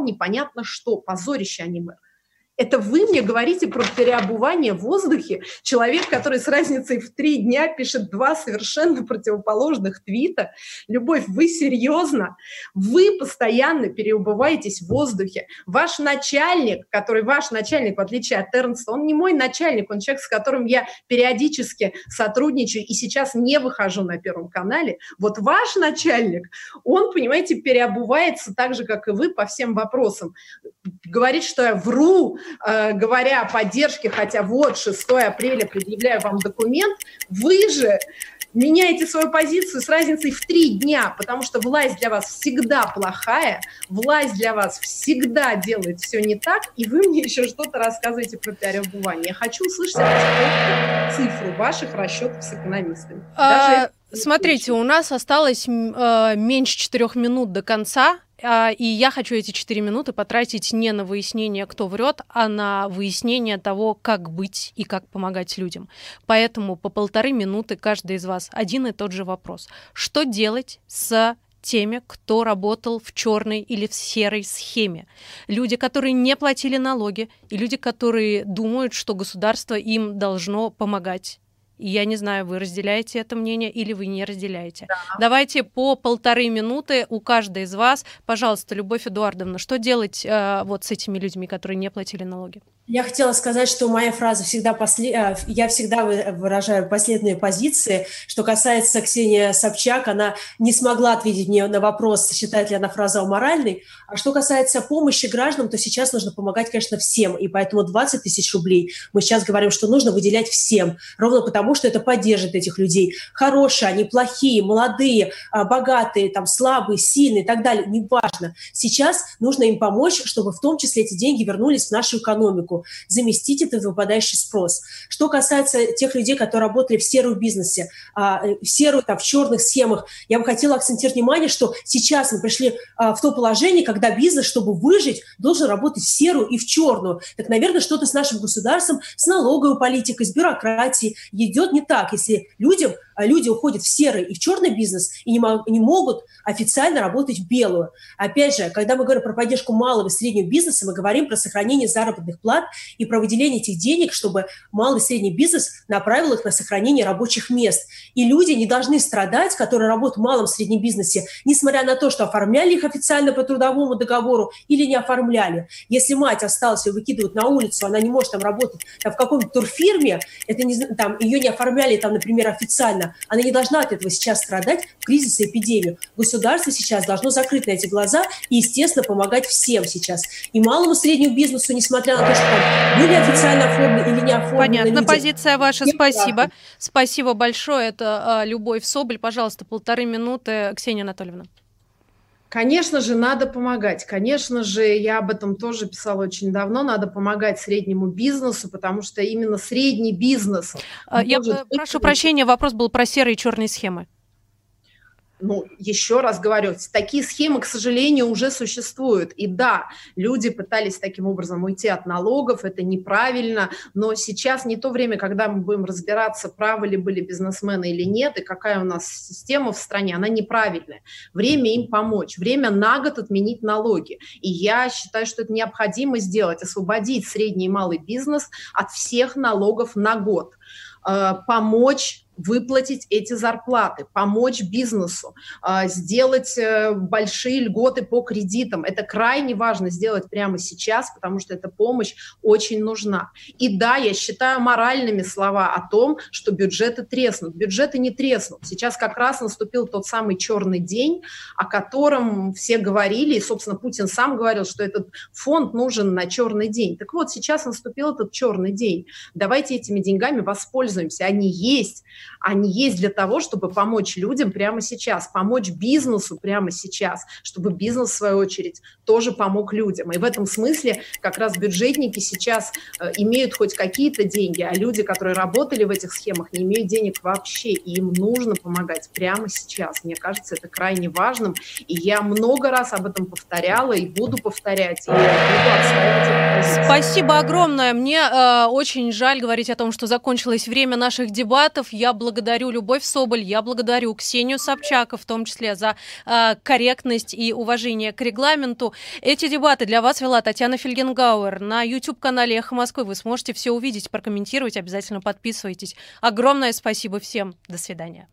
Speaker 3: непонятно что, позорище аниме. Это вы мне говорите про переобувание в воздухе? Человек, который с разницей в три дня пишет два совершенно противоположных твита. Любовь, вы серьезно? Вы постоянно переобуваетесь в воздухе. Ваш начальник, который ваш начальник, в отличие от Эрнста, он не мой начальник, он человек, с которым я периодически сотрудничаю и сейчас не выхожу на Первом канале. Вот ваш начальник, он, понимаете, переобувается так же, как и вы, по всем вопросам. Говорит, что я вру, э, говоря о поддержке, хотя вот 6 апреля предъявляю вам документ, вы же меняете свою позицию с разницей в три дня, потому что власть для вас всегда плохая, власть для вас всегда делает все не так, и вы мне еще что-то рассказываете про переобувание. Я хочу услышать цифру ваших расчетов с экономистами.
Speaker 1: А, смотрите, у нас осталось э, меньше четырех минут до конца. А, и я хочу эти четыре минуты потратить не на выяснение, кто врет, а на выяснение того, как быть и как помогать людям. Поэтому по полторы минуты каждый из вас один и тот же вопрос. Что делать с теми, кто работал в черной или в серой схеме. Люди, которые не платили налоги, и люди, которые думают, что государство им должно помогать я не знаю, вы разделяете это мнение или вы не разделяете. Да. Давайте по полторы минуты у каждой из вас. Пожалуйста, Любовь Эдуардовна, что делать э, вот с этими людьми, которые не платили налоги?
Speaker 4: Я хотела сказать, что моя фраза всегда после... Э, я всегда выражаю последние позиции. Что касается Ксении Собчак, она не смогла ответить мне на вопрос, считает ли она фразу аморальной. А что касается помощи гражданам, то сейчас нужно помогать, конечно, всем. И поэтому 20 тысяч рублей мы сейчас говорим, что нужно выделять всем. Ровно потому, что это поддержит этих людей. Хорошие, они плохие, молодые, а, богатые, там, слабые, сильные и так далее. Неважно. Сейчас нужно им помочь, чтобы в том числе эти деньги вернулись в нашу экономику заместить этот выпадающий спрос. Что касается тех людей, которые работали в сером бизнесе, а, в серую, там, в черных схемах, я бы хотела акцентировать внимание, что сейчас мы пришли а, в то положение, когда бизнес, чтобы выжить, должен работать в серую и в черную. Так, наверное, что-то с нашим государством, с налоговой политикой, с бюрократией идет не так, если людям люди уходят в серый и в черный бизнес и не, не могут официально работать в белую. Опять же, когда мы говорим про поддержку малого и среднего бизнеса, мы говорим про сохранение заработных плат и про выделение этих денег, чтобы малый и средний бизнес направил их на сохранение рабочих мест. И люди не должны страдать, которые работают в малом и среднем бизнесе, несмотря на то, что оформляли их официально по трудовому договору или не оформляли. Если мать осталась и выкидывают на улицу, она не может там работать там, в каком-то турфирме, это не, там, ее не оформляли, там, например, официально, она не должна от этого сейчас страдать в кризис и эпидемию. Государство сейчас должно закрыть на эти глаза и, естественно, помогать всем сейчас. И малому среднему бизнесу, несмотря на то, что там были официально оформлены или не оформлены
Speaker 1: Понятно,
Speaker 4: люди.
Speaker 1: позиция ваша, спасибо. Правда. Спасибо большое. Это а, Любовь Соболь. Пожалуйста, полторы минуты. Ксения Анатольевна.
Speaker 3: Конечно же, надо помогать. Конечно же, я об этом тоже писала очень давно. Надо помогать среднему бизнесу, потому что именно средний бизнес.
Speaker 1: А, я прошу прощения, вопрос был про серые и черные схемы
Speaker 3: ну, еще раз говорю, такие схемы, к сожалению, уже существуют. И да, люди пытались таким образом уйти от налогов, это неправильно, но сейчас не то время, когда мы будем разбираться, правы ли были бизнесмены или нет, и какая у нас система в стране, она неправильная. Время им помочь, время на год отменить налоги. И я считаю, что это необходимо сделать, освободить средний и малый бизнес от всех налогов на год э, помочь выплатить эти зарплаты, помочь бизнесу, а, сделать э, большие льготы по кредитам. Это крайне важно сделать прямо сейчас, потому что эта помощь очень нужна. И да, я считаю моральными слова о том, что бюджеты треснут. Бюджеты не треснут. Сейчас как раз наступил тот самый черный день, о котором все говорили, и, собственно, Путин сам говорил, что этот фонд нужен на черный день. Так вот, сейчас наступил этот черный день. Давайте этими деньгами воспользуемся. Они есть они есть для того, чтобы помочь людям прямо сейчас, помочь бизнесу прямо сейчас, чтобы бизнес, в свою очередь, тоже помог людям. И в этом смысле как раз бюджетники сейчас э, имеют хоть какие-то деньги, а люди, которые работали в этих схемах, не имеют денег вообще, и им нужно помогать прямо сейчас. Мне кажется, это крайне важным, и я много раз об этом повторяла и буду повторять, и
Speaker 1: Спасибо огромное. Мне э, очень жаль говорить о том, что закончилось время наших дебатов. Я благодарю Любовь Соболь, я благодарю Ксению Собчака, в том числе за э, корректность и уважение к регламенту. Эти дебаты для вас вела Татьяна Фельгенгауэр. На YouTube-канале «Эхо Москвы» вы сможете все увидеть, прокомментировать, обязательно подписывайтесь. Огромное спасибо всем. До свидания.